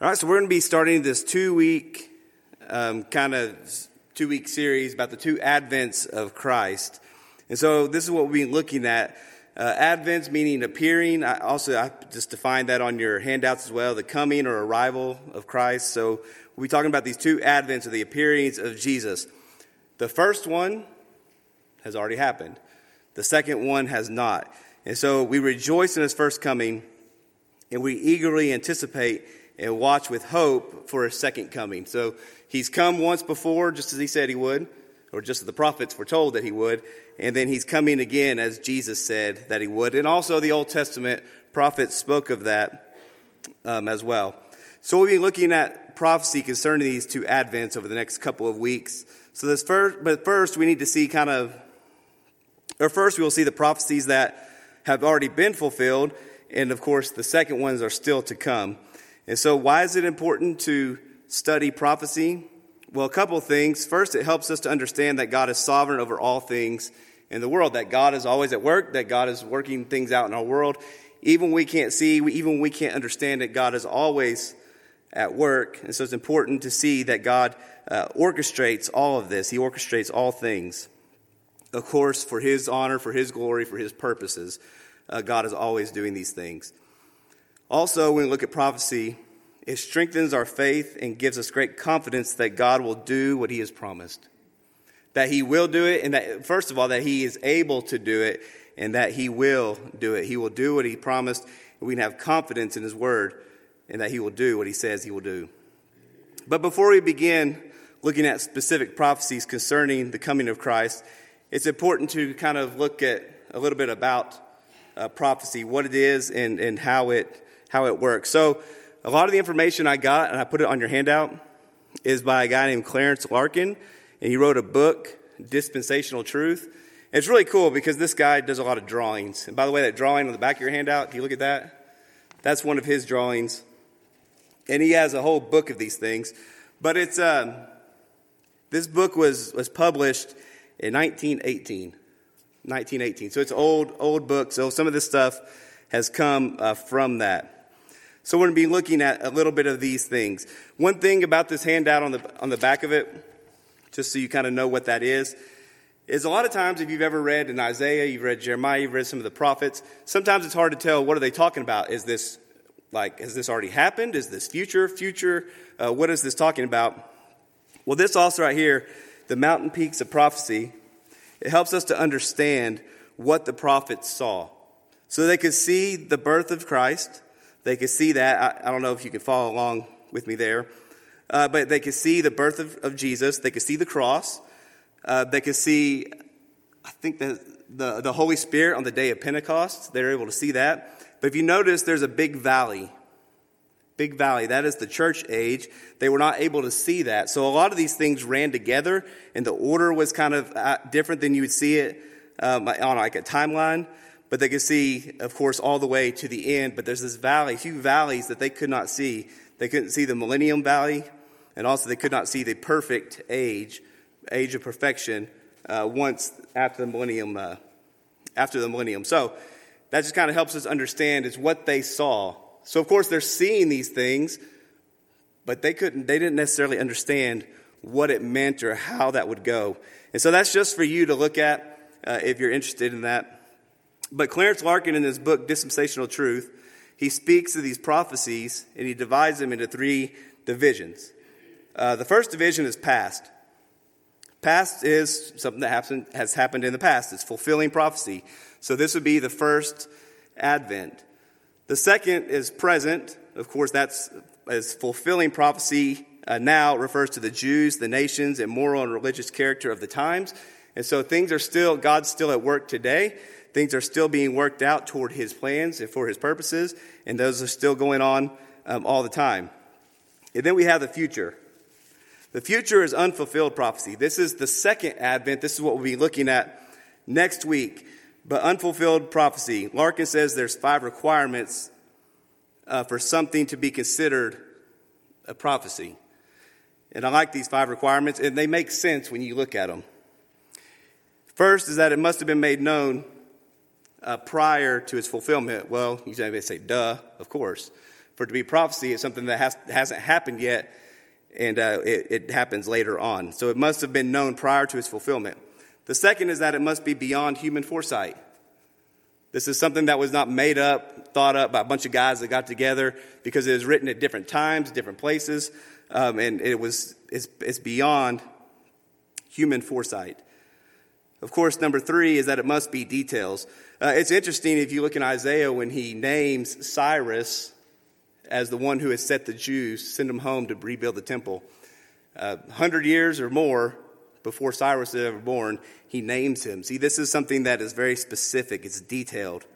All right, so we're going to be starting this two week, um, kind of two week series about the two advents of Christ. And so this is what we'll be looking at. Uh, advents meaning appearing. I also, I just defined that on your handouts as well the coming or arrival of Christ. So we'll be talking about these two advents or the appearings of Jesus. The first one has already happened, the second one has not. And so we rejoice in his first coming and we eagerly anticipate and watch with hope for his second coming. So he's come once before, just as he said he would, or just as the prophets were told that he would, and then he's coming again as Jesus said that he would. And also the Old Testament prophets spoke of that um, as well. So we'll be looking at prophecy concerning these two advents over the next couple of weeks. So this first, but first we need to see kind of, or first we will see the prophecies that have already been fulfilled, and of course the second ones are still to come. And so, why is it important to study prophecy? Well, a couple things. First, it helps us to understand that God is sovereign over all things in the world, that God is always at work, that God is working things out in our world. Even we can't see, even we can't understand it, God is always at work. And so it's important to see that God uh, orchestrates all of this. He orchestrates all things. Of course, for His honor, for His glory, for His purposes, uh, God is always doing these things. Also, when we look at prophecy, it strengthens our faith and gives us great confidence that God will do what He has promised. That He will do it, and that, first of all, that He is able to do it, and that He will do it. He will do what He promised, and we can have confidence in His Word, and that He will do what He says He will do. But before we begin looking at specific prophecies concerning the coming of Christ, it's important to kind of look at a little bit about uh, prophecy, what it is, and, and how it how it works. So, a lot of the information I got, and I put it on your handout, is by a guy named Clarence Larkin, and he wrote a book, Dispensational Truth. And it's really cool because this guy does a lot of drawings. And by the way, that drawing on the back of your handout, can you look at that? That's one of his drawings. And he has a whole book of these things. But it's, um, this book was, was published in 1918. 1918. So it's old, old book. So some of this stuff has come uh, from that. So we're going to be looking at a little bit of these things. One thing about this handout on the, on the back of it, just so you kind of know what that is, is a lot of times if you've ever read in Isaiah, you've read Jeremiah, you've read some of the prophets, sometimes it's hard to tell what are they talking about. Is this like, has this already happened? Is this future? Future? Uh, what is this talking about? Well, this also right here, the mountain peaks of prophecy, it helps us to understand what the prophets saw. So they could see the birth of Christ, they could see that. I, I don't know if you can follow along with me there. Uh, but they could see the birth of, of Jesus. They could see the cross. Uh, they could see, I think, the, the, the Holy Spirit on the day of Pentecost. They're able to see that. But if you notice, there's a big valley. Big valley. That is the church age. They were not able to see that. So a lot of these things ran together, and the order was kind of uh, different than you would see it um, on like a timeline but they could see, of course, all the way to the end. But there's this valley, a few valleys that they could not see. They couldn't see the Millennium Valley, and also they could not see the perfect age, age of perfection, uh, once after the millennium. Uh, after the millennium, so that just kind of helps us understand is what they saw. So of course they're seeing these things, but they couldn't. They didn't necessarily understand what it meant or how that would go. And so that's just for you to look at uh, if you're interested in that. But Clarence Larkin, in his book, Dispensational Truth, he speaks of these prophecies and he divides them into three divisions. Uh, the first division is past. Past is something that happened, has happened in the past. It's fulfilling prophecy. So this would be the first advent. The second is present. Of course, that's as fulfilling prophecy uh, now refers to the Jews, the nations, and moral and religious character of the times. And so things are still, God's still at work today. Things are still being worked out toward his plans and for his purposes, and those are still going on um, all the time. And then we have the future. The future is unfulfilled prophecy. This is the second advent. This is what we'll be looking at next week. But unfulfilled prophecy. Larkin says there's five requirements uh, for something to be considered a prophecy. And I like these five requirements, and they make sense when you look at them. First is that it must have been made known uh, prior to its fulfillment? Well, you may say, duh, of course. For it to be prophecy, it's something that has, hasn't happened yet, and uh, it, it happens later on. So it must have been known prior to its fulfillment. The second is that it must be beyond human foresight. This is something that was not made up, thought up by a bunch of guys that got together because it was written at different times, different places, um, and it was it's, it's beyond human foresight. Of course, number three is that it must be details. Uh, it's interesting if you look in Isaiah when he names Cyrus as the one who has set the Jews, send them home to rebuild the temple. Uh, 100 years or more before Cyrus was ever born, he names him. See, this is something that is very specific, it's detailed.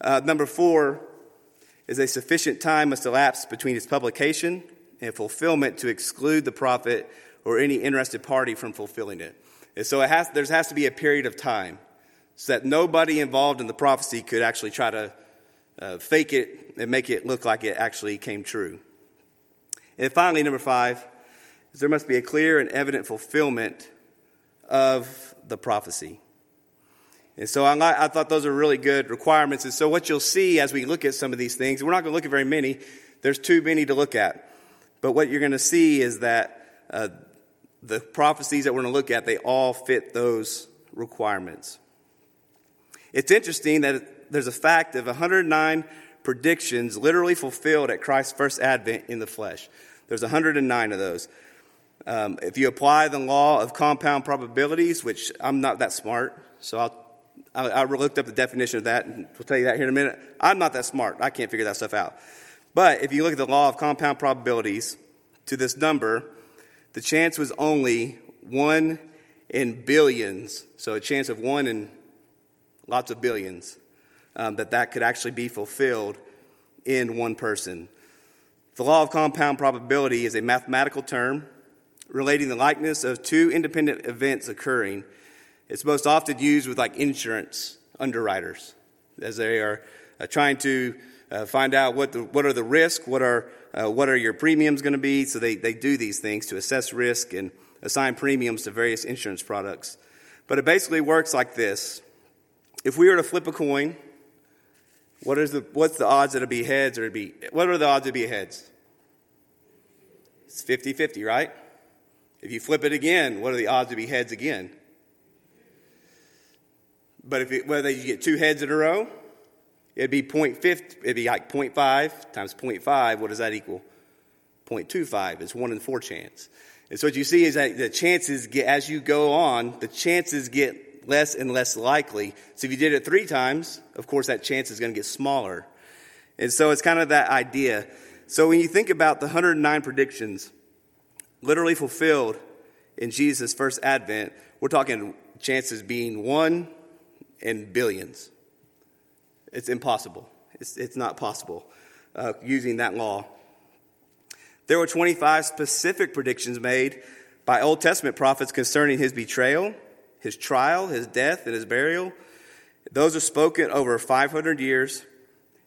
Uh, number four is a sufficient time must elapse between its publication and fulfillment to exclude the prophet or any interested party from fulfilling it. And so it has, there has to be a period of time so that nobody involved in the prophecy could actually try to uh, fake it and make it look like it actually came true. And finally, number five is there must be a clear and evident fulfillment of the prophecy. And so I, I, thought those are really good requirements. And so what you'll see as we look at some of these things, we're not going to look at very many. There's too many to look at. But what you're going to see is that uh, the prophecies that we're going to look at, they all fit those requirements. It's interesting that there's a fact of 109 predictions literally fulfilled at Christ's first advent in the flesh. There's 109 of those. Um, if you apply the law of compound probabilities, which I'm not that smart, so I'll, I, I looked up the definition of that, and we'll tell you that here in a minute. I'm not that smart. I can't figure that stuff out. But if you look at the law of compound probabilities to this number, the chance was only one in billions. So a chance of one in lots of billions um, that that could actually be fulfilled in one person. The law of compound probability is a mathematical term relating the likeness of two independent events occurring. It's most often used with like insurance underwriters as they are uh, trying to uh, find out what, the, what are the risks, what are, uh, what are your premiums going to be. So they, they do these things to assess risk and assign premiums to various insurance products. But it basically works like this. If we were to flip a coin, what is the, what's the odds that it'd be heads or it'd be, what are the odds it'd be heads? It's 50 50, right? If you flip it again, what are the odds to be heads again? But if it, whether you get two heads in a row, it'd be 0.5, it'd be like 0.5 times 0.5. What does that equal? 0.25. It's one in four chance. And so what you see is that the chances get, as you go on, the chances get less and less likely. So if you did it three times, of course that chance is going to get smaller. And so it's kind of that idea. So when you think about the 109 predictions, literally fulfilled in Jesus' first advent, we're talking chances being one in billions. It's impossible. It's, it's not possible uh, using that law. There were 25 specific predictions made by Old Testament prophets concerning his betrayal, his trial, his death, and his burial. Those are spoken over 500 years,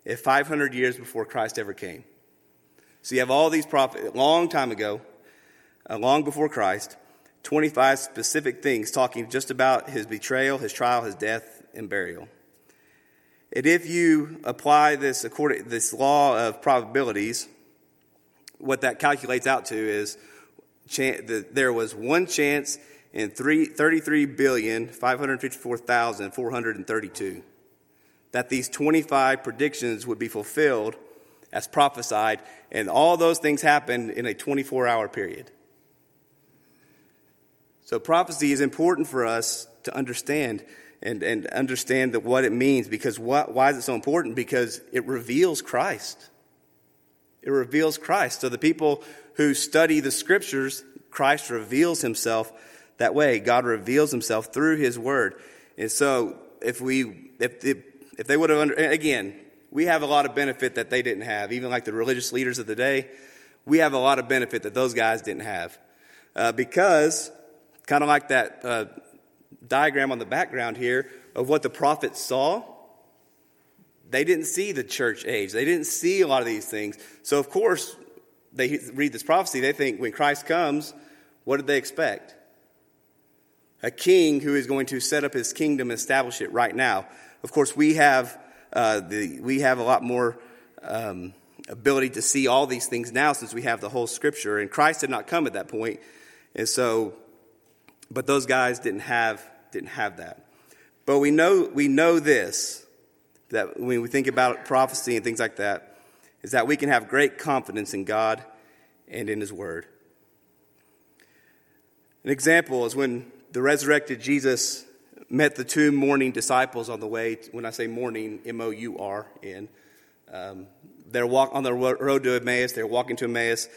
if 500 years before Christ ever came. So you have all these prophets, a long time ago, uh, long before Christ, 25 specific things talking just about his betrayal, his trial, his death, and burial. And if you apply this according this law of probabilities, what that calculates out to is the, there was one chance in 33,554,432 that these 25 predictions would be fulfilled as prophesied, and all those things happened in a 24 hour period. So prophecy is important for us to understand and, and understand what it means because what, why is it so important? Because it reveals Christ. It reveals Christ. So the people who study the scriptures, Christ reveals himself that way. God reveals himself through his word. And so if we, if, if, if they would have, under, again, we have a lot of benefit that they didn't have. Even like the religious leaders of the day, we have a lot of benefit that those guys didn't have. Uh, because Kind of like that uh, diagram on the background here of what the prophets saw. They didn't see the church age, they didn't see a lot of these things. So, of course, they read this prophecy, they think when Christ comes, what did they expect? A king who is going to set up his kingdom and establish it right now. Of course, we have, uh, the, we have a lot more um, ability to see all these things now since we have the whole scripture. And Christ had not come at that point. And so, but those guys didn't have, didn't have that. But we know, we know this, that when we think about prophecy and things like that, is that we can have great confidence in God and in His Word. An example is when the resurrected Jesus met the two mourning disciples on the way. When I say mourning, M O U R N, um, they're walk on the road to Emmaus. They're walking to Emmaus,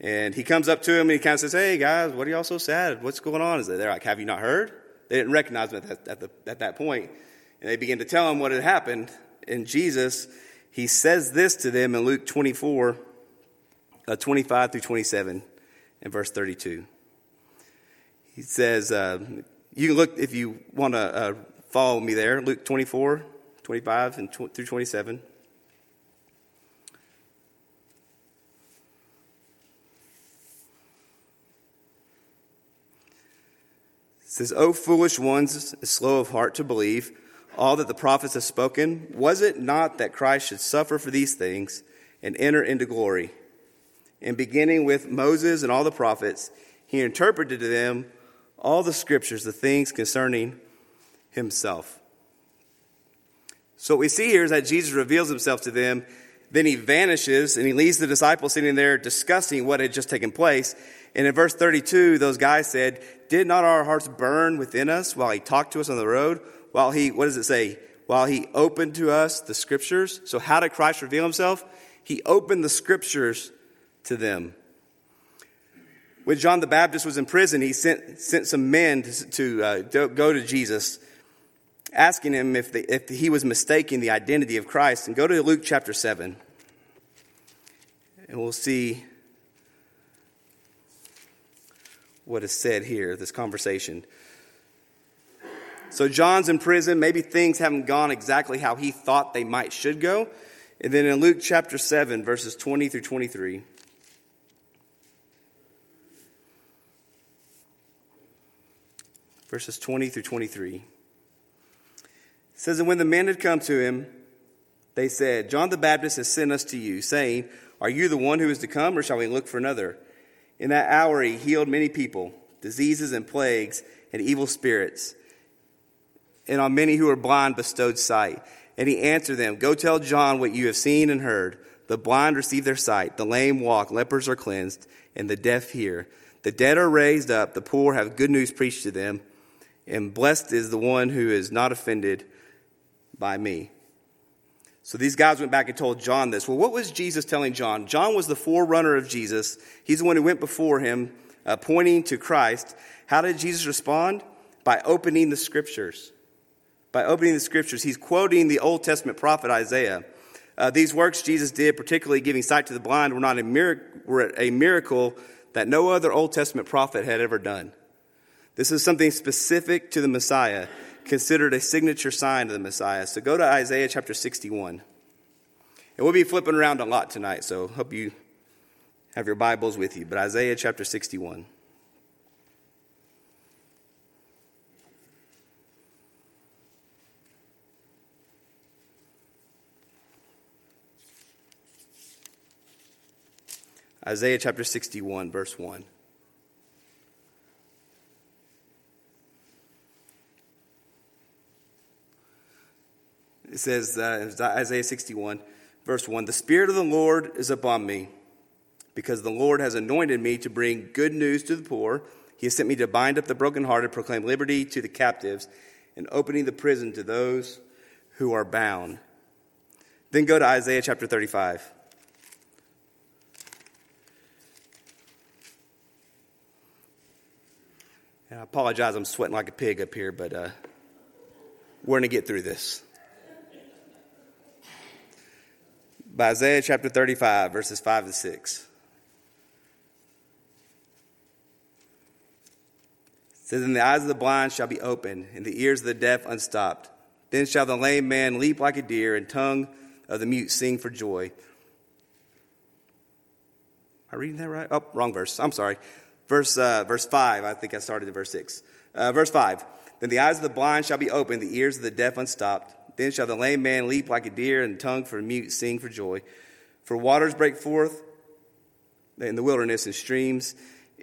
and he comes up to them and he kind of says, "Hey guys, what are y'all so sad? What's going on?" Is they're like, "Have you not heard?" They didn't recognize him at, at, the, at that point, and they begin to tell him what had happened. And Jesus, he says this to them in Luke 24, uh, 25 through 27, and verse 32. He says, uh, you can look if you want to uh, follow me there, Luke 24, 25 and tw- through 27. It says, O foolish ones, slow of heart to believe all that the prophets have spoken, was it not that Christ should suffer for these things and enter into glory? And beginning with Moses and all the prophets, he interpreted to them all the scriptures, the things concerning himself. So what we see here is that Jesus reveals himself to them, then he vanishes and he leaves the disciples sitting there discussing what had just taken place. And in verse 32, those guys said, Did not our hearts burn within us while he talked to us on the road? While he, what does it say? While he opened to us the scriptures. So how did Christ reveal himself? He opened the scriptures to them. When John the Baptist was in prison, he sent, sent some men to, to uh, go to Jesus, asking him if, the, if he was mistaking the identity of Christ. And go to Luke chapter 7, and we'll see what is said here, this conversation. So John's in prison. Maybe things haven't gone exactly how he thought they might should go. And then in Luke chapter 7, verses 20 through 23. Verses 20 through 23. It says, And when the men had come to him, they said, John the Baptist has sent us to you, saying, Are you the one who is to come, or shall we look for another? In that hour he healed many people, diseases and plagues, and evil spirits, and on many who were blind bestowed sight. And he answered them, Go tell John what you have seen and heard. The blind receive their sight, the lame walk, lepers are cleansed, and the deaf hear. The dead are raised up, the poor have good news preached to them and blessed is the one who is not offended by me. So these guys went back and told John this. Well, what was Jesus telling John? John was the forerunner of Jesus. He's the one who went before him, uh, pointing to Christ. How did Jesus respond? By opening the scriptures. By opening the scriptures, he's quoting the Old Testament prophet Isaiah. Uh, these works Jesus did, particularly giving sight to the blind, were not a, were a miracle that no other Old Testament prophet had ever done. This is something specific to the Messiah, considered a signature sign of the Messiah. So go to Isaiah chapter 61. And we'll be flipping around a lot tonight, so hope you have your Bibles with you. But Isaiah chapter 61. Isaiah chapter 61, verse 1. It says, uh, Isaiah 61, verse 1 The Spirit of the Lord is upon me, because the Lord has anointed me to bring good news to the poor. He has sent me to bind up the brokenhearted, proclaim liberty to the captives, and opening the prison to those who are bound. Then go to Isaiah chapter 35. And I apologize, I'm sweating like a pig up here, but uh, we're going to get through this. By Isaiah chapter 35, verses 5 to 6. It says, And the eyes of the blind shall be opened, and the ears of the deaf unstopped. Then shall the lame man leap like a deer, and tongue of the mute sing for joy. Am I reading that right? Oh, wrong verse. I'm sorry. Verse, uh, verse 5. I think I started at verse 6. Uh, verse 5. Then the eyes of the blind shall be opened, the ears of the deaf unstopped. Then shall the lame man leap like a deer, and tongue for a mute sing for joy. For waters break forth in the wilderness and streams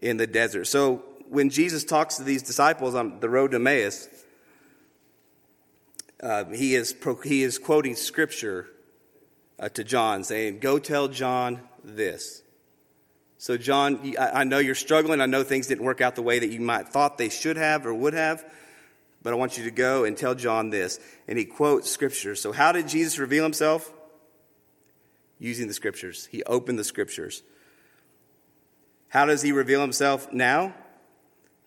in the desert. So when Jesus talks to these disciples on the road to Emmaus, uh, he, is he is quoting scripture uh, to John, saying, Go tell John this. So, John, I, I know you're struggling. I know things didn't work out the way that you might thought they should have or would have, but I want you to go and tell John this. And he quotes scripture. So, how did Jesus reveal himself? Using the scriptures. He opened the scriptures. How does he reveal himself now?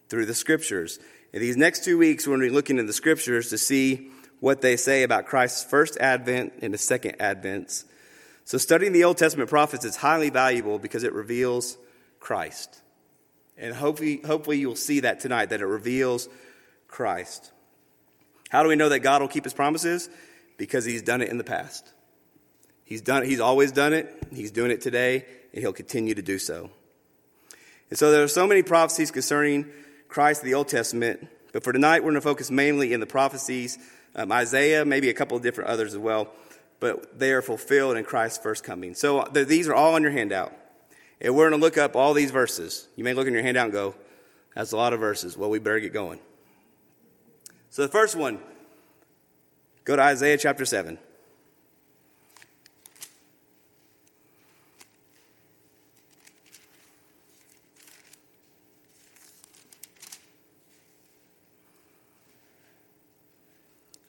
Through the scriptures. In these next two weeks, we're going to be looking in the scriptures to see what they say about Christ's first advent and the second advents. So, studying the Old Testament prophets is highly valuable because it reveals Christ. And hopefully, hopefully you'll see that tonight, that it reveals Christ. How do we know that God will keep his promises? Because he's done it in the past. He's done he's always done it, he's doing it today, and he'll continue to do so. And so there are so many prophecies concerning Christ in the Old Testament, but for tonight we're going to focus mainly in the prophecies um, Isaiah, maybe a couple of different others as well, but they are fulfilled in Christ's first coming. So the, these are all on your handout. And we're going to look up all these verses. You may look in your handout and go, that's a lot of verses. Well, we better get going. So the first one, go to Isaiah chapter 7.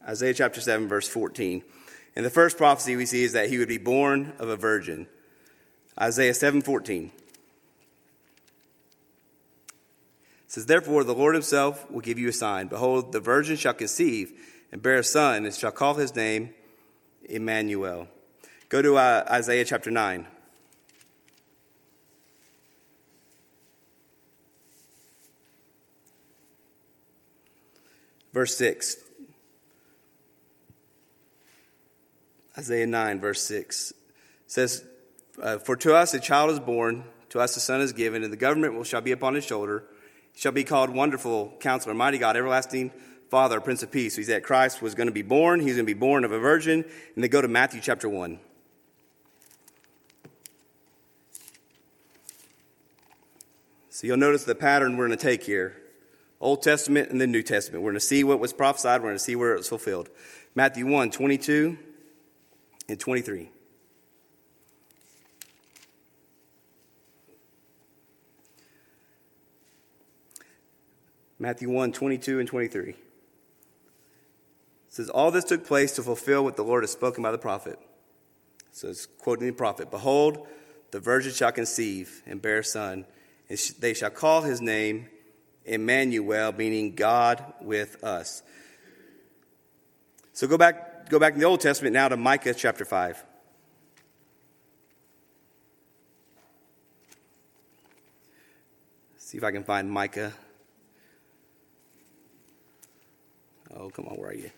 Isaiah chapter 7, verse 14. And the first prophecy we see is that he would be born of a virgin. Isaiah 7 14. Says, Therefore, the Lord himself will give you a sign. Behold, the virgin shall conceive and bear a son, and shall call his name Emmanuel. Go to uh, Isaiah chapter 9. Verse 6. Isaiah 9, verse 6 says, uh, For to us a child is born, to us a son is given, and the government shall be upon his shoulder. Shall be called Wonderful Counselor, Mighty God, Everlasting Father, Prince of Peace. So he said Christ was going to be born. He's going to be born of a virgin. And they go to Matthew chapter 1. So you'll notice the pattern we're going to take here Old Testament and then New Testament. We're going to see what was prophesied, we're going to see where it was fulfilled. Matthew 1 22 and 23. Matthew 1 22 and 23. It says, All this took place to fulfill what the Lord has spoken by the prophet. So it's quoting the prophet Behold, the virgin shall conceive and bear a son, and they shall call his name Emmanuel, meaning God with us. So go back go back in the Old Testament now to Micah chapter 5. See if I can find Micah. Oh, come on, where are you?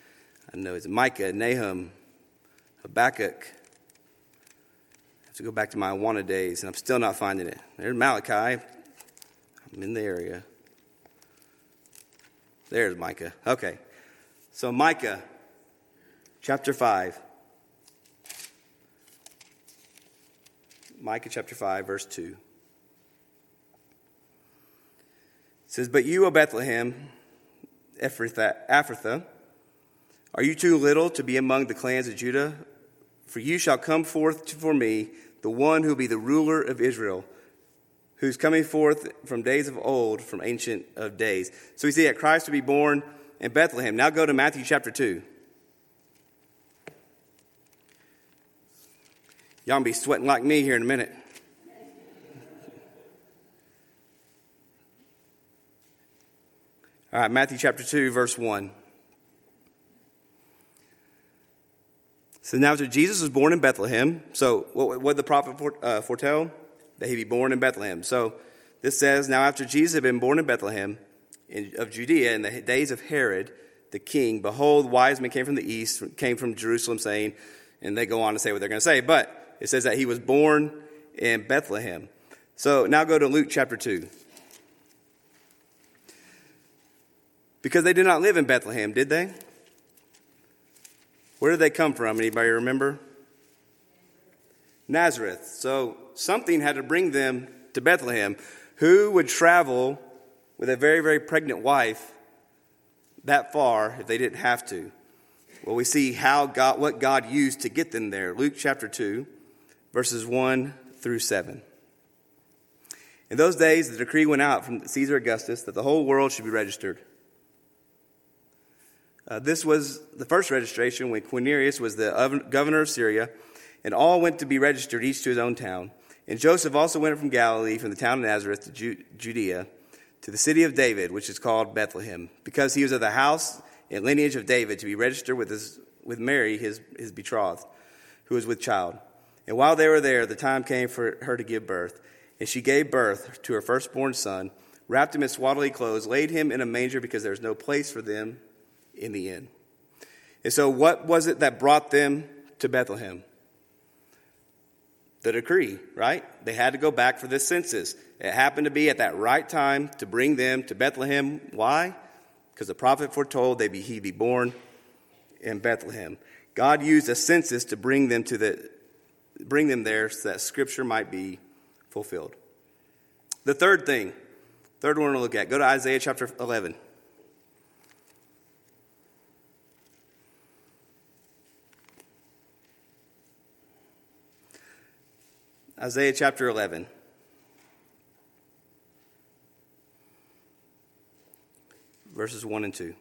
I know it's Micah, Nahum, Habakkuk. I have to go back to my wanted days, and I'm still not finding it. There's Malachi. I'm in the area. There's Micah. Okay. So, Micah chapter 5. Micah chapter 5, verse 2. It says, But you, O Bethlehem, Ephrathah, are you too little to be among the clans of Judah? For you shall come forth for me, the one who will be the ruler of Israel, who's coming forth from days of old, from ancient of days. So we see that Christ will be born in Bethlehem. Now go to Matthew chapter 2. Y'all gonna be sweating like me here in a minute. All right, Matthew chapter 2, verse 1. So now, after Jesus was born in Bethlehem, so what, what did the prophet uh, foretell? That he'd be born in Bethlehem. So this says, Now after Jesus had been born in Bethlehem in, of Judea in the days of Herod the king, behold, wise men came from the east, came from Jerusalem, saying, and they go on to say what they're going to say, but it says that he was born in Bethlehem. So now go to Luke chapter 2. Because they did not live in Bethlehem, did they? Where did they come from? Anybody remember? Nazareth. So something had to bring them to Bethlehem. Who would travel with a very, very pregnant wife that far if they didn't have to? Well, we see how God, what God used to get them there. Luke chapter 2, verses 1 through 7. In those days, the decree went out from Caesar Augustus that the whole world should be registered. Uh, this was the first registration when Quirinius was the governor of Syria, and all went to be registered, each to his own town. And Joseph also went from Galilee, from the town of Nazareth to Ju- Judea, to the city of David, which is called Bethlehem, because he was of the house and lineage of David, to be registered with, his, with Mary, his, his betrothed, who was with child. And while they were there, the time came for her to give birth. And she gave birth to her firstborn son, wrapped him in swaddling clothes, laid him in a manger because there was no place for them in the end. And so, what was it that brought them to Bethlehem? The decree, right? They had to go back for this census. It happened to be at that right time to bring them to Bethlehem. Why? Because the prophet foretold they'd be, he'd be born in Bethlehem. God used a census to bring them to the bring them there so that scripture might be fulfilled. The third thing, third one to look at, go to Isaiah chapter 11. Isaiah chapter 11. Verses 1 and 2. It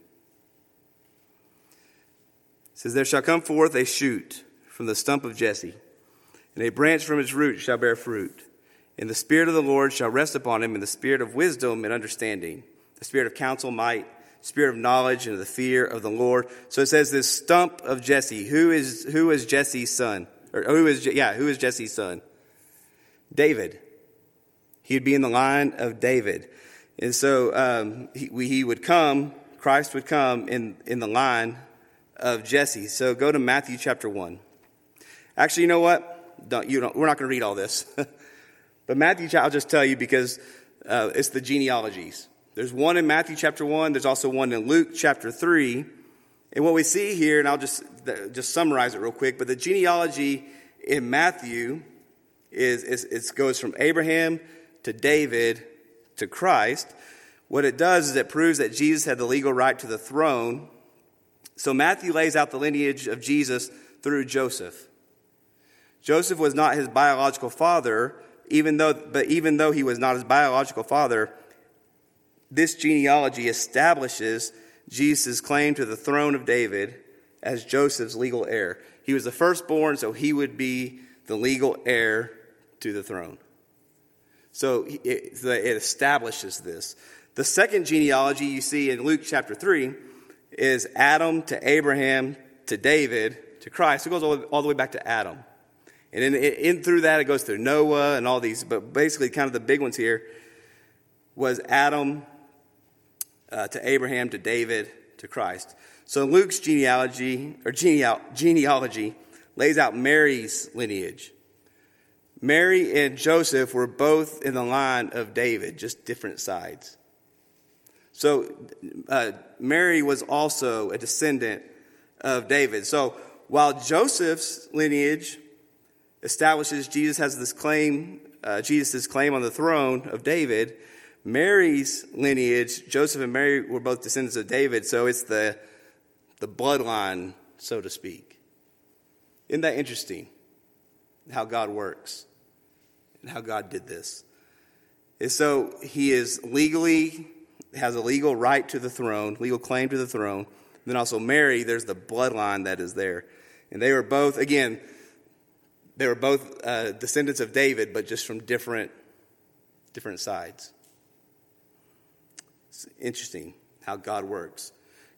says, There shall come forth a shoot from the stump of Jesse, and a branch from its root shall bear fruit. And the Spirit of the Lord shall rest upon him, and the Spirit of wisdom and understanding, the Spirit of counsel, might, Spirit of knowledge, and the fear of the Lord. So it says, This stump of Jesse. Who is, who is Jesse's son? Or who is, yeah, who is Jesse's son? David. He would be in the line of David. And so um, he, he would come, Christ would come in, in the line of Jesse. So go to Matthew chapter 1. Actually, you know what? Don't, you don't, we're not going to read all this. but Matthew, I'll just tell you because uh, it's the genealogies. There's one in Matthew chapter 1, there's also one in Luke chapter 3. And what we see here, and I'll just, just summarize it real quick, but the genealogy in Matthew is, is it goes from Abraham to David to Christ. What it does is it proves that Jesus had the legal right to the throne. So Matthew lays out the lineage of Jesus through Joseph. Joseph was not his biological father, even though, but even though he was not his biological father, this genealogy establishes Jesus' claim to the throne of David as Joseph's legal heir. He was the firstborn, so he would be the legal heir to the throne. So it, establishes this. The second genealogy you see in Luke chapter 3 is Adam to Abraham to David to Christ. It goes all, all the way back to Adam. And in, in, through that, it goes through Noah and all these, but basically, kind of the big ones here was Adam uh, to Abraham to David to Christ. So Luke's genealogy, or genealogy, lays out Mary's lineage. Mary and Joseph were both in the line of David, just different sides. So uh, Mary was also a descendant of David. So while Joseph's lineage establishes Jesus has this claim, uh, Jesus' claim on the throne of David, Mary's lineage, Joseph and Mary were both descendants of David, so it's the, the bloodline, so to speak. Isn't that interesting how God works? And how God did this. And so he is legally, has a legal right to the throne, legal claim to the throne. And then also Mary, there's the bloodline that is there. And they were both, again, they were both uh, descendants of David, but just from different, different sides. It's interesting how God works.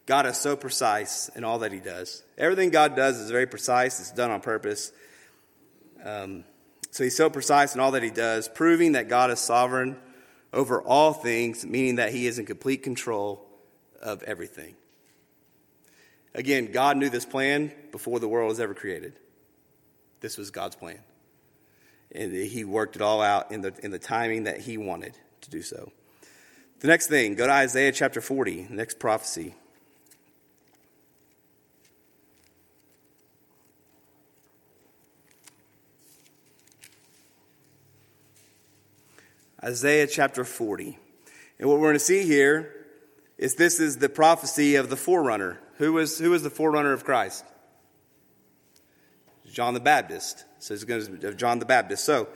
God is so precise in all that he does. Everything God does is very precise, it's done on purpose. Um, so he's so precise in all that he does, proving that God is sovereign over all things, meaning that he is in complete control of everything. Again, God knew this plan before the world was ever created. This was God's plan. And he worked it all out in the, in the timing that he wanted to do so. The next thing, go to Isaiah chapter 40, next prophecy. Isaiah chapter 40. And what we're going to see here is this is the prophecy of the forerunner. Who was, who was the forerunner of Christ? John the Baptist. So it's going to John the Baptist. So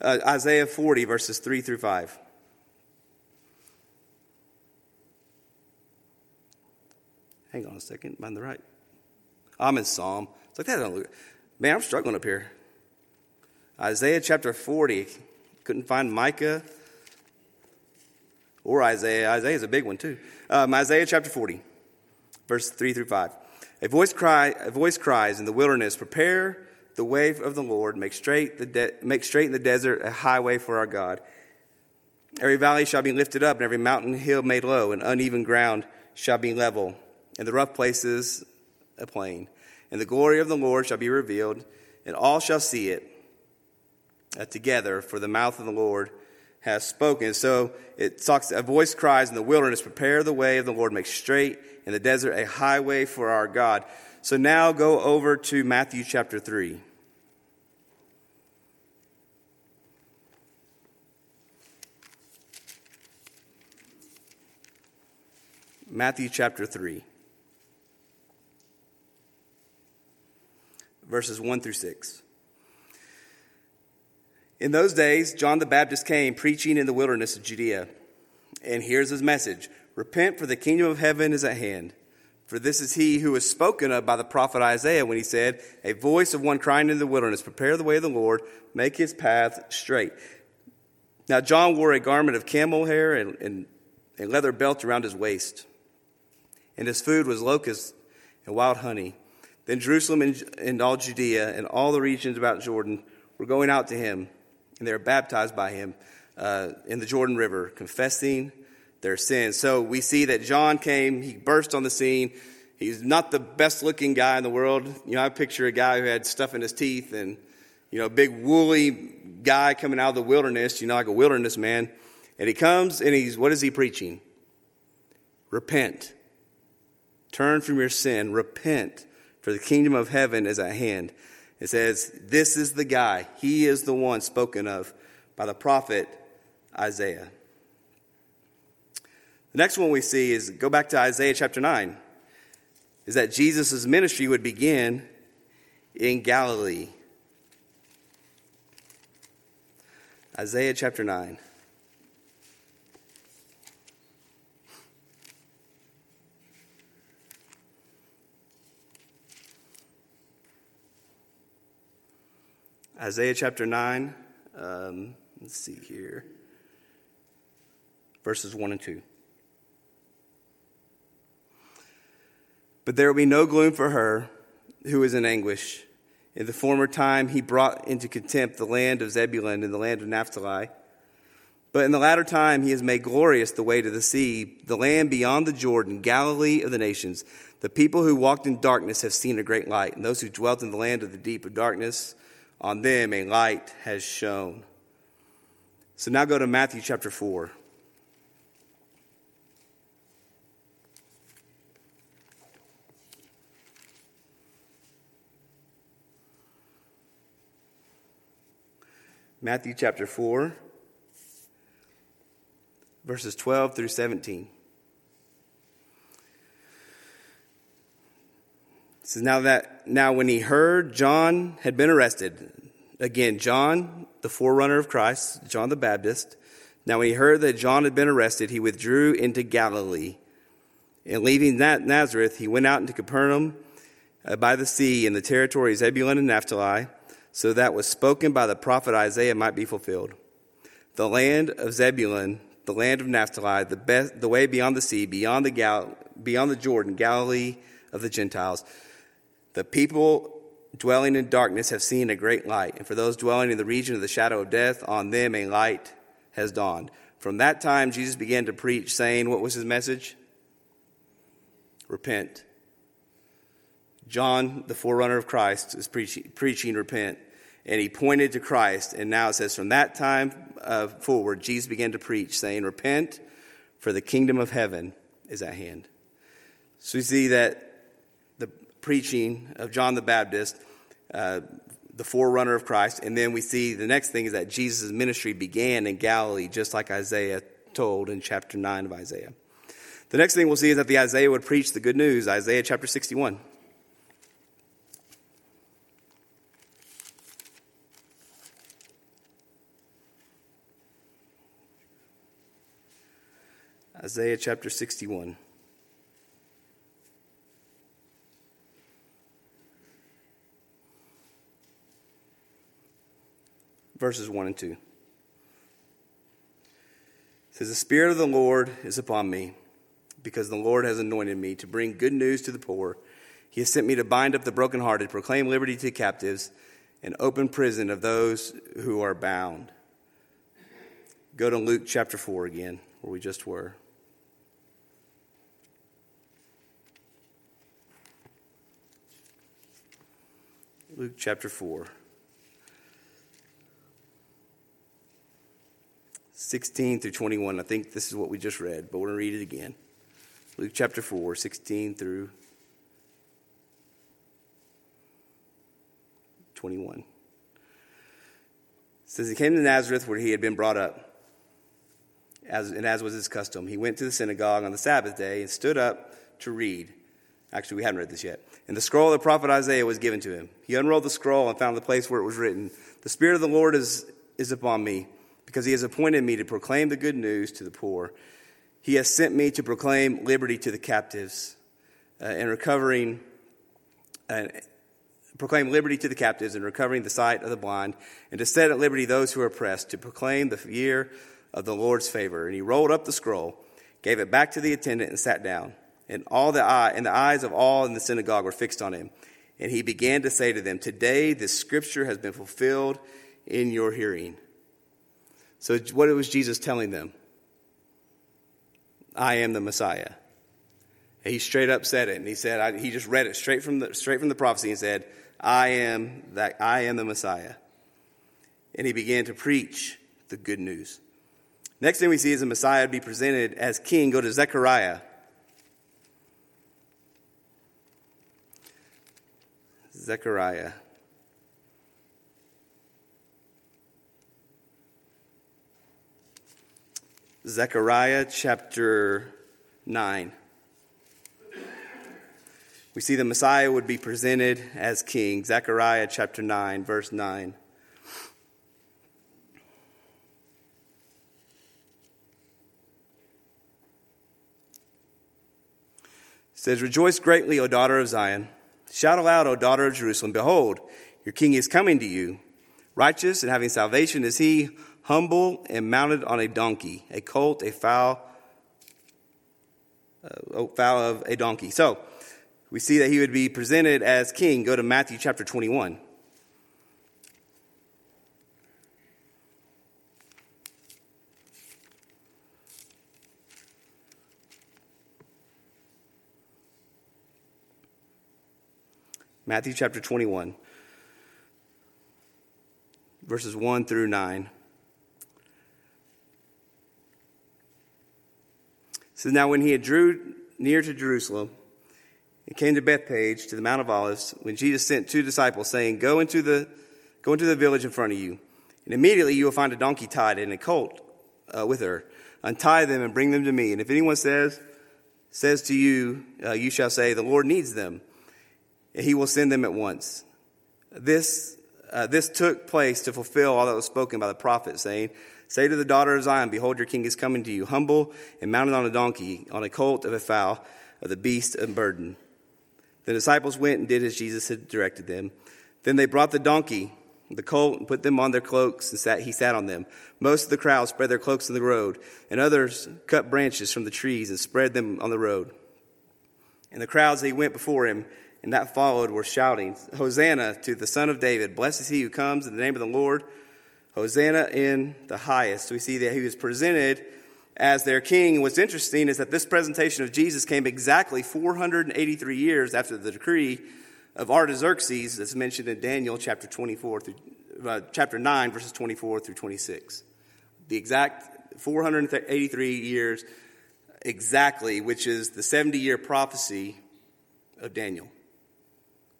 uh, Isaiah 40, verses 3 through 5. Hang on a second. In the right? I'm in Psalm. It's like that. Man, I'm struggling up here. Isaiah chapter 40. Couldn't find Micah or Isaiah. Isaiah is a big one too. Um, Isaiah chapter 40, verse 3 through 5. A voice, cry, a voice cries in the wilderness, Prepare the way of the Lord, make straight, the de- make straight in the desert a highway for our God. Every valley shall be lifted up, and every mountain hill made low, and uneven ground shall be level, and the rough places a plain. And the glory of the Lord shall be revealed, and all shall see it uh, together, for the mouth of the Lord has spoken. So it talks, a voice cries in the wilderness, prepare the way of the Lord, make straight in the desert a highway for our God. So now go over to Matthew chapter 3. Matthew chapter 3, verses 1 through 6. In those days, John the Baptist came preaching in the wilderness of Judea. And here's his message Repent, for the kingdom of heaven is at hand. For this is he who was spoken of by the prophet Isaiah when he said, A voice of one crying in the wilderness, Prepare the way of the Lord, make his path straight. Now, John wore a garment of camel hair and, and a leather belt around his waist. And his food was locusts and wild honey. Then Jerusalem and, and all Judea and all the regions about Jordan were going out to him and they were baptized by him uh, in the Jordan River, confessing their sins. So we see that John came, he burst on the scene. He's not the best looking guy in the world. You know, I picture a guy who had stuff in his teeth and, you know, a big woolly guy coming out of the wilderness, you know, like a wilderness man. And he comes and he's, what is he preaching? Repent. Turn from your sin. Repent, for the kingdom of heaven is at hand. It says, This is the guy. He is the one spoken of by the prophet Isaiah. The next one we see is go back to Isaiah chapter 9, is that Jesus' ministry would begin in Galilee. Isaiah chapter 9. Isaiah chapter 9, um, let's see here, verses 1 and 2. But there will be no gloom for her who is in anguish. In the former time, he brought into contempt the land of Zebulun and the land of Naphtali. But in the latter time, he has made glorious the way to the sea, the land beyond the Jordan, Galilee of the nations. The people who walked in darkness have seen a great light, and those who dwelt in the land of the deep of darkness, on them a light has shone. So now go to Matthew chapter 4. Matthew chapter 4, verses 12 through 17. Says, Now that now when he heard John had been arrested, again, John, the forerunner of Christ, John the Baptist, now when he heard that John had been arrested, he withdrew into Galilee. And leaving that Nazareth, he went out into Capernaum uh, by the sea in the territory of Zebulun and Naphtali, so that was spoken by the prophet Isaiah might be fulfilled. The land of Zebulun, the land of Naphtali, the, the way beyond the sea, beyond the, Gal, beyond the Jordan, Galilee of the Gentiles. The people dwelling in darkness have seen a great light, and for those dwelling in the region of the shadow of death, on them a light has dawned. From that time, Jesus began to preach, saying, What was his message? Repent. John, the forerunner of Christ, is preaching, preaching repent. And he pointed to Christ. And now it says, From that time uh, forward, Jesus began to preach, saying, Repent, for the kingdom of heaven is at hand. So we see that preaching of John the Baptist, uh, the forerunner of Christ. And then we see the next thing is that Jesus' ministry began in Galilee, just like Isaiah told in chapter 9 of Isaiah. The next thing we'll see is that the Isaiah would preach the good news, Isaiah chapter 61. Isaiah chapter 61. Verses 1 and 2. It says, The Spirit of the Lord is upon me, because the Lord has anointed me to bring good news to the poor. He has sent me to bind up the brokenhearted, proclaim liberty to captives, and open prison of those who are bound. Go to Luke chapter 4 again, where we just were. Luke chapter 4. 16 through 21. I think this is what we just read, but we're going to read it again. Luke chapter 4, 16 through 21. It says, He came to Nazareth where he had been brought up, as, and as was his custom. He went to the synagogue on the Sabbath day and stood up to read. Actually, we haven't read this yet. And the scroll of the prophet Isaiah was given to him. He unrolled the scroll and found the place where it was written The Spirit of the Lord is, is upon me, because he has appointed me to proclaim the good news to the poor. He has sent me to proclaim liberty to the captives uh, and recovering, uh, proclaim liberty to the captives and recovering the sight of the blind, and to set at liberty those who are oppressed, to proclaim the year of the Lord's favor. And he rolled up the scroll, gave it back to the attendant, and sat down and all the eye and the eyes of all in the synagogue were fixed on him. And he began to say to them, Today this scripture has been fulfilled in your hearing. So what was Jesus telling them? I am the Messiah. he straight up said it, and he said I, he just read it straight from the straight from the prophecy and said, "I am that I am the Messiah." And he began to preach the good news. Next thing we see is the Messiah be presented as king. Go to Zechariah Zechariah. Zechariah chapter 9. We see the Messiah would be presented as king. Zechariah chapter 9, verse 9. It says, Rejoice greatly, O daughter of Zion. Shout aloud, O daughter of Jerusalem, behold, your king is coming to you. Righteous and having salvation is he, humble and mounted on a donkey, a colt, a foal, uh, foal of a donkey. So, we see that he would be presented as king. Go to Matthew chapter 21. Matthew chapter 21, verses 1 through 9. So now, when he had drew near to Jerusalem and came to Bethphage, to the Mount of Olives, when Jesus sent two disciples, saying, "Go into the go into the village in front of you, and immediately you will find a donkey tied and a colt uh, with her. Untie them and bring them to me. And if anyone says says to you, uh, you shall say, the Lord needs them." And He will send them at once. This, uh, this took place to fulfill all that was spoken by the prophet, saying, Say to the daughter of Zion, Behold, your king is coming to you, humble and mounted on a donkey, on a colt of a foal, of the beast of burden. The disciples went and did as Jesus had directed them. Then they brought the donkey, the colt, and put them on their cloaks, and sat, he sat on them. Most of the crowd spread their cloaks in the road, and others cut branches from the trees and spread them on the road. And the crowds, they went before him and that followed were shouting, Hosanna to the Son of David. Blessed is he who comes in the name of the Lord. Hosanna in the highest. We see that he was presented as their king. And what's interesting is that this presentation of Jesus came exactly 483 years after the decree of Artaxerxes that's mentioned in Daniel chapter 24 through uh, chapter 9 verses 24 through 26. The exact 483 years exactly, which is the 70 year prophecy of Daniel.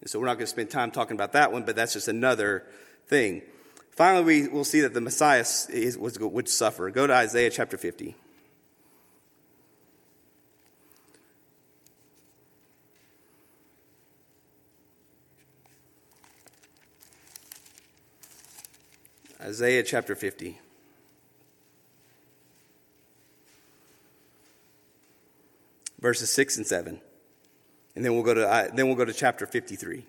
And so we're not going to spend time talking about that one, but that's just another thing. Finally, we will see that the Messiah is, was, would suffer. Go to Isaiah chapter 50. Isaiah chapter 50. Verses 6 and 7. And then we'll go to, uh, then we'll go to chapter 53.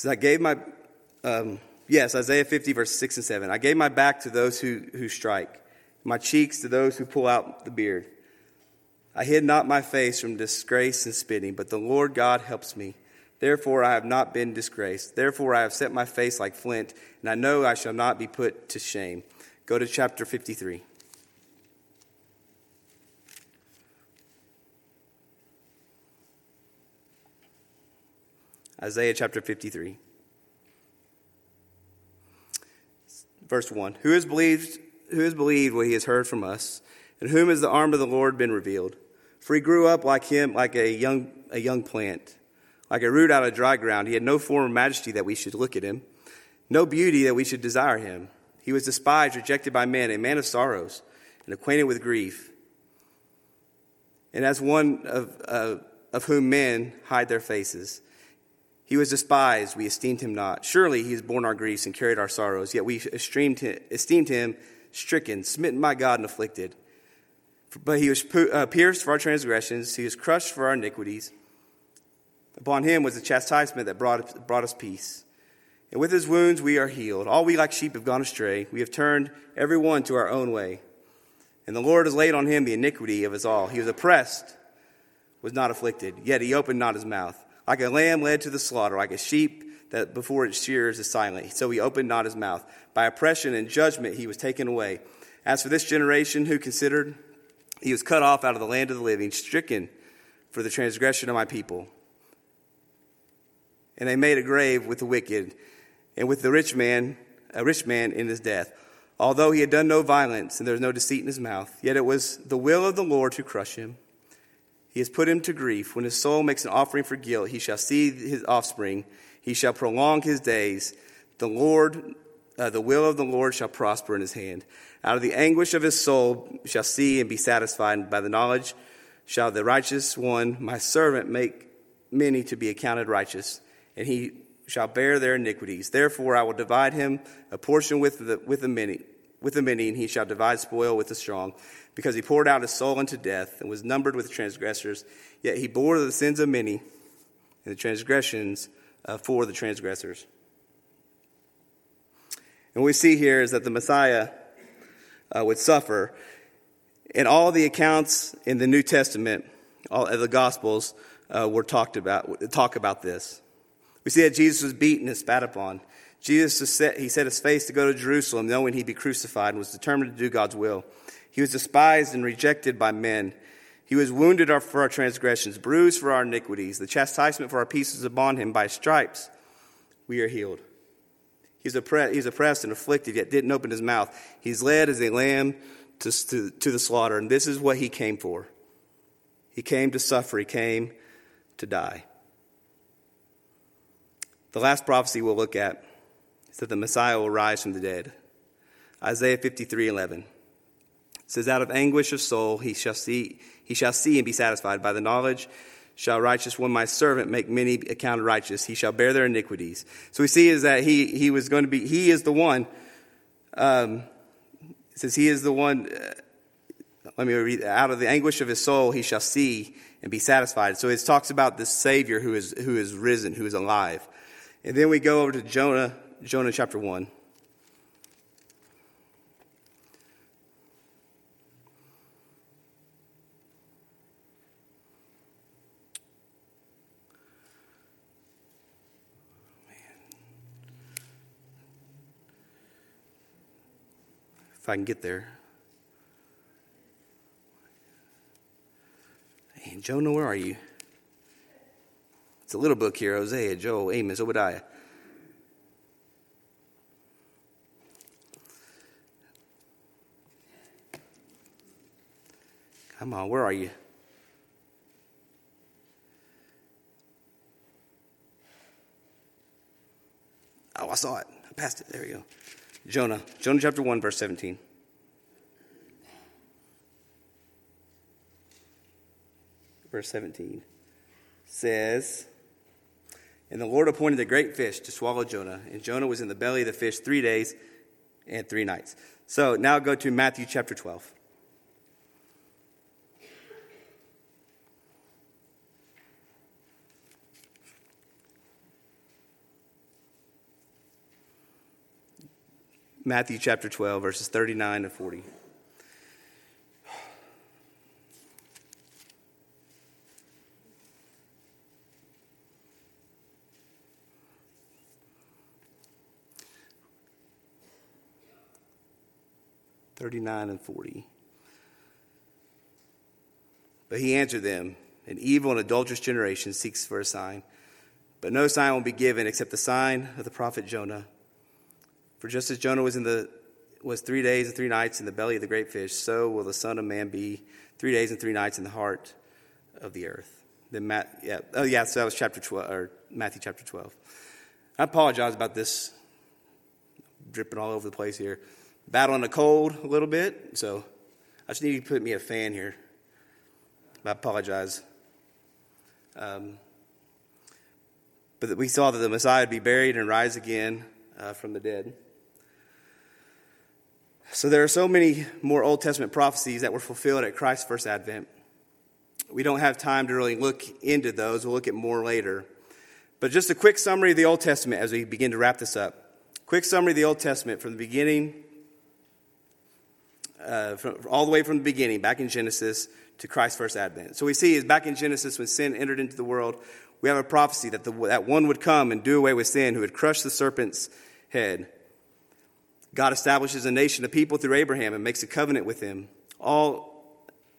So I gave my, um, yes, Isaiah 50, verse 6 and 7. I gave my back to those who, who strike, my cheeks to those who pull out the beard. I hid not my face from disgrace and spitting, but the Lord God helps me. Therefore, I have not been disgraced. Therefore, I have set my face like flint, and I know I shall not be put to shame. Go to chapter 53. Isaiah chapter 53. Verse 1 Who has believed, who has believed what he has heard from us? And whom has the arm of the Lord been revealed? For he grew up like him, like a young, a young plant like a root out of dry ground. He had no form of majesty that we should look at him, no beauty that we should desire him. He was despised, rejected by men, a man of sorrows, and acquainted with grief. And as one of, uh, of whom men hide their faces. He was despised, we esteemed him not. Surely he has borne our griefs and carried our sorrows, yet we esteemed him, esteemed him stricken, smitten by God, and afflicted. But he was uh, pierced for our transgressions, he was crushed for our iniquities. Upon him was the chastisement that brought, brought us peace. And with his wounds we are healed. All we like sheep have gone astray. We have turned every one to our own way. And the Lord has laid on him the iniquity of us all. He was oppressed, was not afflicted, yet he opened not his mouth. Like a lamb led to the slaughter, like a sheep that before its shears is silent, so he opened not his mouth. By oppression and judgment he was taken away. As for this generation who considered, he was cut off out of the land of the living, stricken for the transgression of my people and they made a grave with the wicked and with the rich man, a rich man in his death. Although he had done no violence and there was no deceit in his mouth, yet it was the will of the Lord to crush him. He has put him to grief. When his soul makes an offering for guilt, he shall see his offspring. He shall prolong his days. The Lord, uh, the will of the Lord shall prosper in his hand. Out of the anguish of his soul shall see and be satisfied. By the knowledge shall the righteous one, my servant, make many to be accounted righteous and he shall bear their iniquities. Therefore, I will divide him a portion with the, with the many, with the many, and he shall divide spoil with the strong, because he poured out his soul unto death and was numbered with transgressors. Yet he bore the sins of many and the transgressions uh, for the transgressors. And what we see here is that the Messiah uh, would suffer. In all the accounts in the New Testament, all of the Gospels uh, were talked about, talk about this. We see that Jesus was beaten and spat upon. Jesus, set, he set his face to go to Jerusalem, knowing he'd be crucified, and was determined to do God's will. He was despised and rejected by men. He was wounded for our transgressions, bruised for our iniquities. The chastisement for our peace was upon him. By stripes we are healed. He's oppressed, he's oppressed and afflicted, yet didn't open his mouth. He's led as a lamb to, to, to the slaughter, and this is what he came for. He came to suffer, he came to die. The last prophecy we'll look at is that the Messiah will rise from the dead. Isaiah 53 11 says, Out of anguish of soul he shall see, he shall see and be satisfied. By the knowledge shall righteous one, my servant, make many accounted righteous. He shall bear their iniquities. So we see is that he, he was going to be, he is the one, um, says he is the one, uh, let me read, out of the anguish of his soul he shall see and be satisfied. So it talks about the Savior who is, who is risen, who is alive. And then we go over to Jonah, Jonah chapter 1. If I can get there. Hey, Jonah, where are you? It's a little book here Hosea, Joel, Amos, Obadiah. Come on, where are you? Oh, I saw it. I passed it. There we go. Jonah, Jonah chapter 1, verse 17. Verse 17 says, And the Lord appointed a great fish to swallow Jonah, and Jonah was in the belly of the fish three days and three nights. So now go to Matthew chapter 12. Matthew chapter 12, verses 39 to 40. Thirty-nine and forty. But he answered them, An evil and adulterous generation seeks for a sign, but no sign will be given except the sign of the prophet Jonah. For just as Jonah was in the was three days and three nights in the belly of the great fish, so will the Son of Man be three days and three nights in the heart of the earth. Then Matt, yeah, oh yeah, so that was chapter twelve or Matthew chapter twelve. I apologize about this dripping all over the place here. Battling a cold a little bit, so I just need you to put me a fan here. I apologize. Um, but we saw that the Messiah would be buried and rise again uh, from the dead. So there are so many more Old Testament prophecies that were fulfilled at Christ's first advent. We don't have time to really look into those. We'll look at more later. But just a quick summary of the Old Testament as we begin to wrap this up. Quick summary of the Old Testament from the beginning, uh, from, all the way from the beginning, back in Genesis to Christ's first advent. So we see is back in Genesis when sin entered into the world, we have a prophecy that, the, that one would come and do away with sin who would crush the serpent's head. God establishes a nation of people through Abraham and makes a covenant with him. All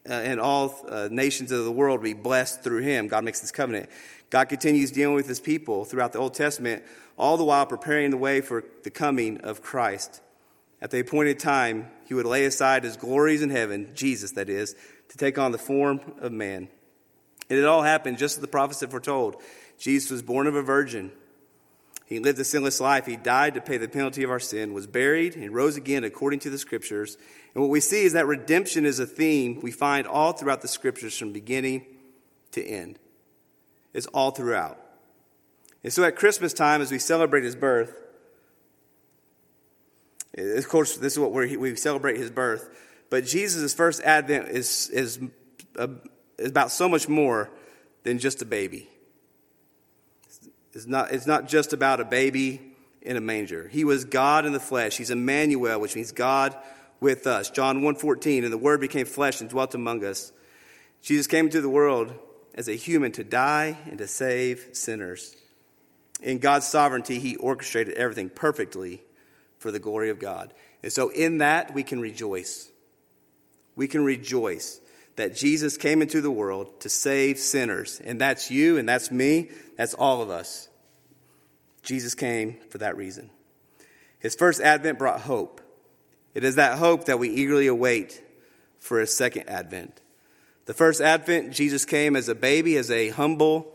uh, and all uh, nations of the world be blessed through him. God makes this covenant. God continues dealing with his people throughout the Old Testament, all the while preparing the way for the coming of Christ. At the appointed time, he would lay aside his glories in heaven, Jesus, that is, to take on the form of man. And it all happened just as the prophets had foretold. Jesus was born of a virgin. He lived a sinless life. He died to pay the penalty of our sin, was buried, and rose again according to the scriptures. And what we see is that redemption is a theme we find all throughout the scriptures from beginning to end. It's all throughout. And so at Christmas time, as we celebrate his birth, of course, this is what we celebrate his birth, but Jesus' first advent is, is, uh, is about so much more than just a baby. It's not, it's not just about a baby in a manger. He was God in the flesh. He's Emmanuel, which means God with us. John 1.14, and the Word became flesh and dwelt among us. Jesus came into the world as a human to die and to save sinners. In God's sovereignty, He orchestrated everything perfectly for the glory of God. And so in that, we can rejoice. We can rejoice that Jesus came into the world to save sinners. And that's you and that's me. That's all of us. Jesus came for that reason. His first advent brought hope. It is that hope that we eagerly await for his second advent. The first advent, Jesus came as a baby, as a humble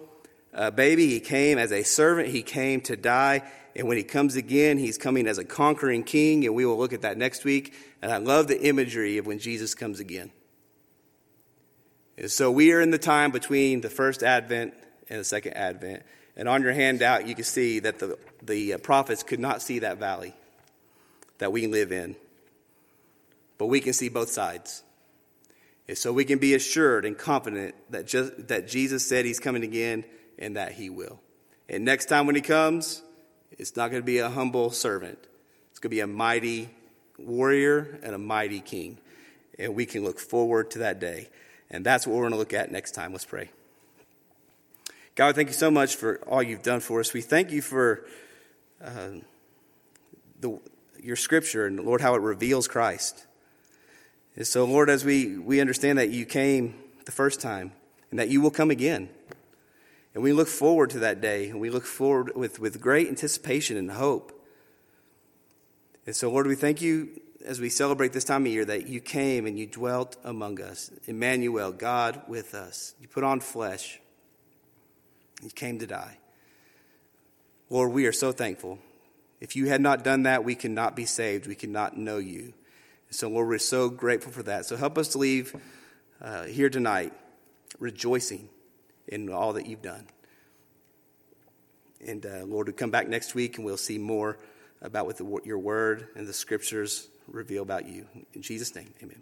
uh, baby. He came as a servant. He came to die. And when he comes again, he's coming as a conquering king. And we will look at that next week. And I love the imagery of when Jesus comes again. And so we are in the time between the first advent and the second advent. And on your handout, you can see that the, the uh, prophets could not see that valley that we live in. But we can see both sides. And so we can be assured and confident that, just, that Jesus said he's coming again and that he will. And next time when he comes, it's not going to be a humble servant. It's going to be a mighty warrior and a mighty king. And we can look forward to that day. And that's what we're going to look at next time. Let's pray. God, thank you so much for all you've done for us. We thank you for uh, the, your scripture and, Lord, how it reveals Christ. And so, Lord, as we, we understand that you came the first time and that you will come again. And we look forward to that day, and we look forward with, with great anticipation and hope. And so, Lord, we thank you as we celebrate this time of year that you came and you dwelt among us. Emmanuel, God with us. You put on flesh. You came to die. Lord, we are so thankful. If you had not done that, we cannot be saved. We cannot know you. So, Lord, we're so grateful for that. So, help us to leave uh, here tonight rejoicing in all that you've done. And, uh, Lord, we come back next week and we'll see more about what the, your word and the scriptures reveal about you. In Jesus' name, amen.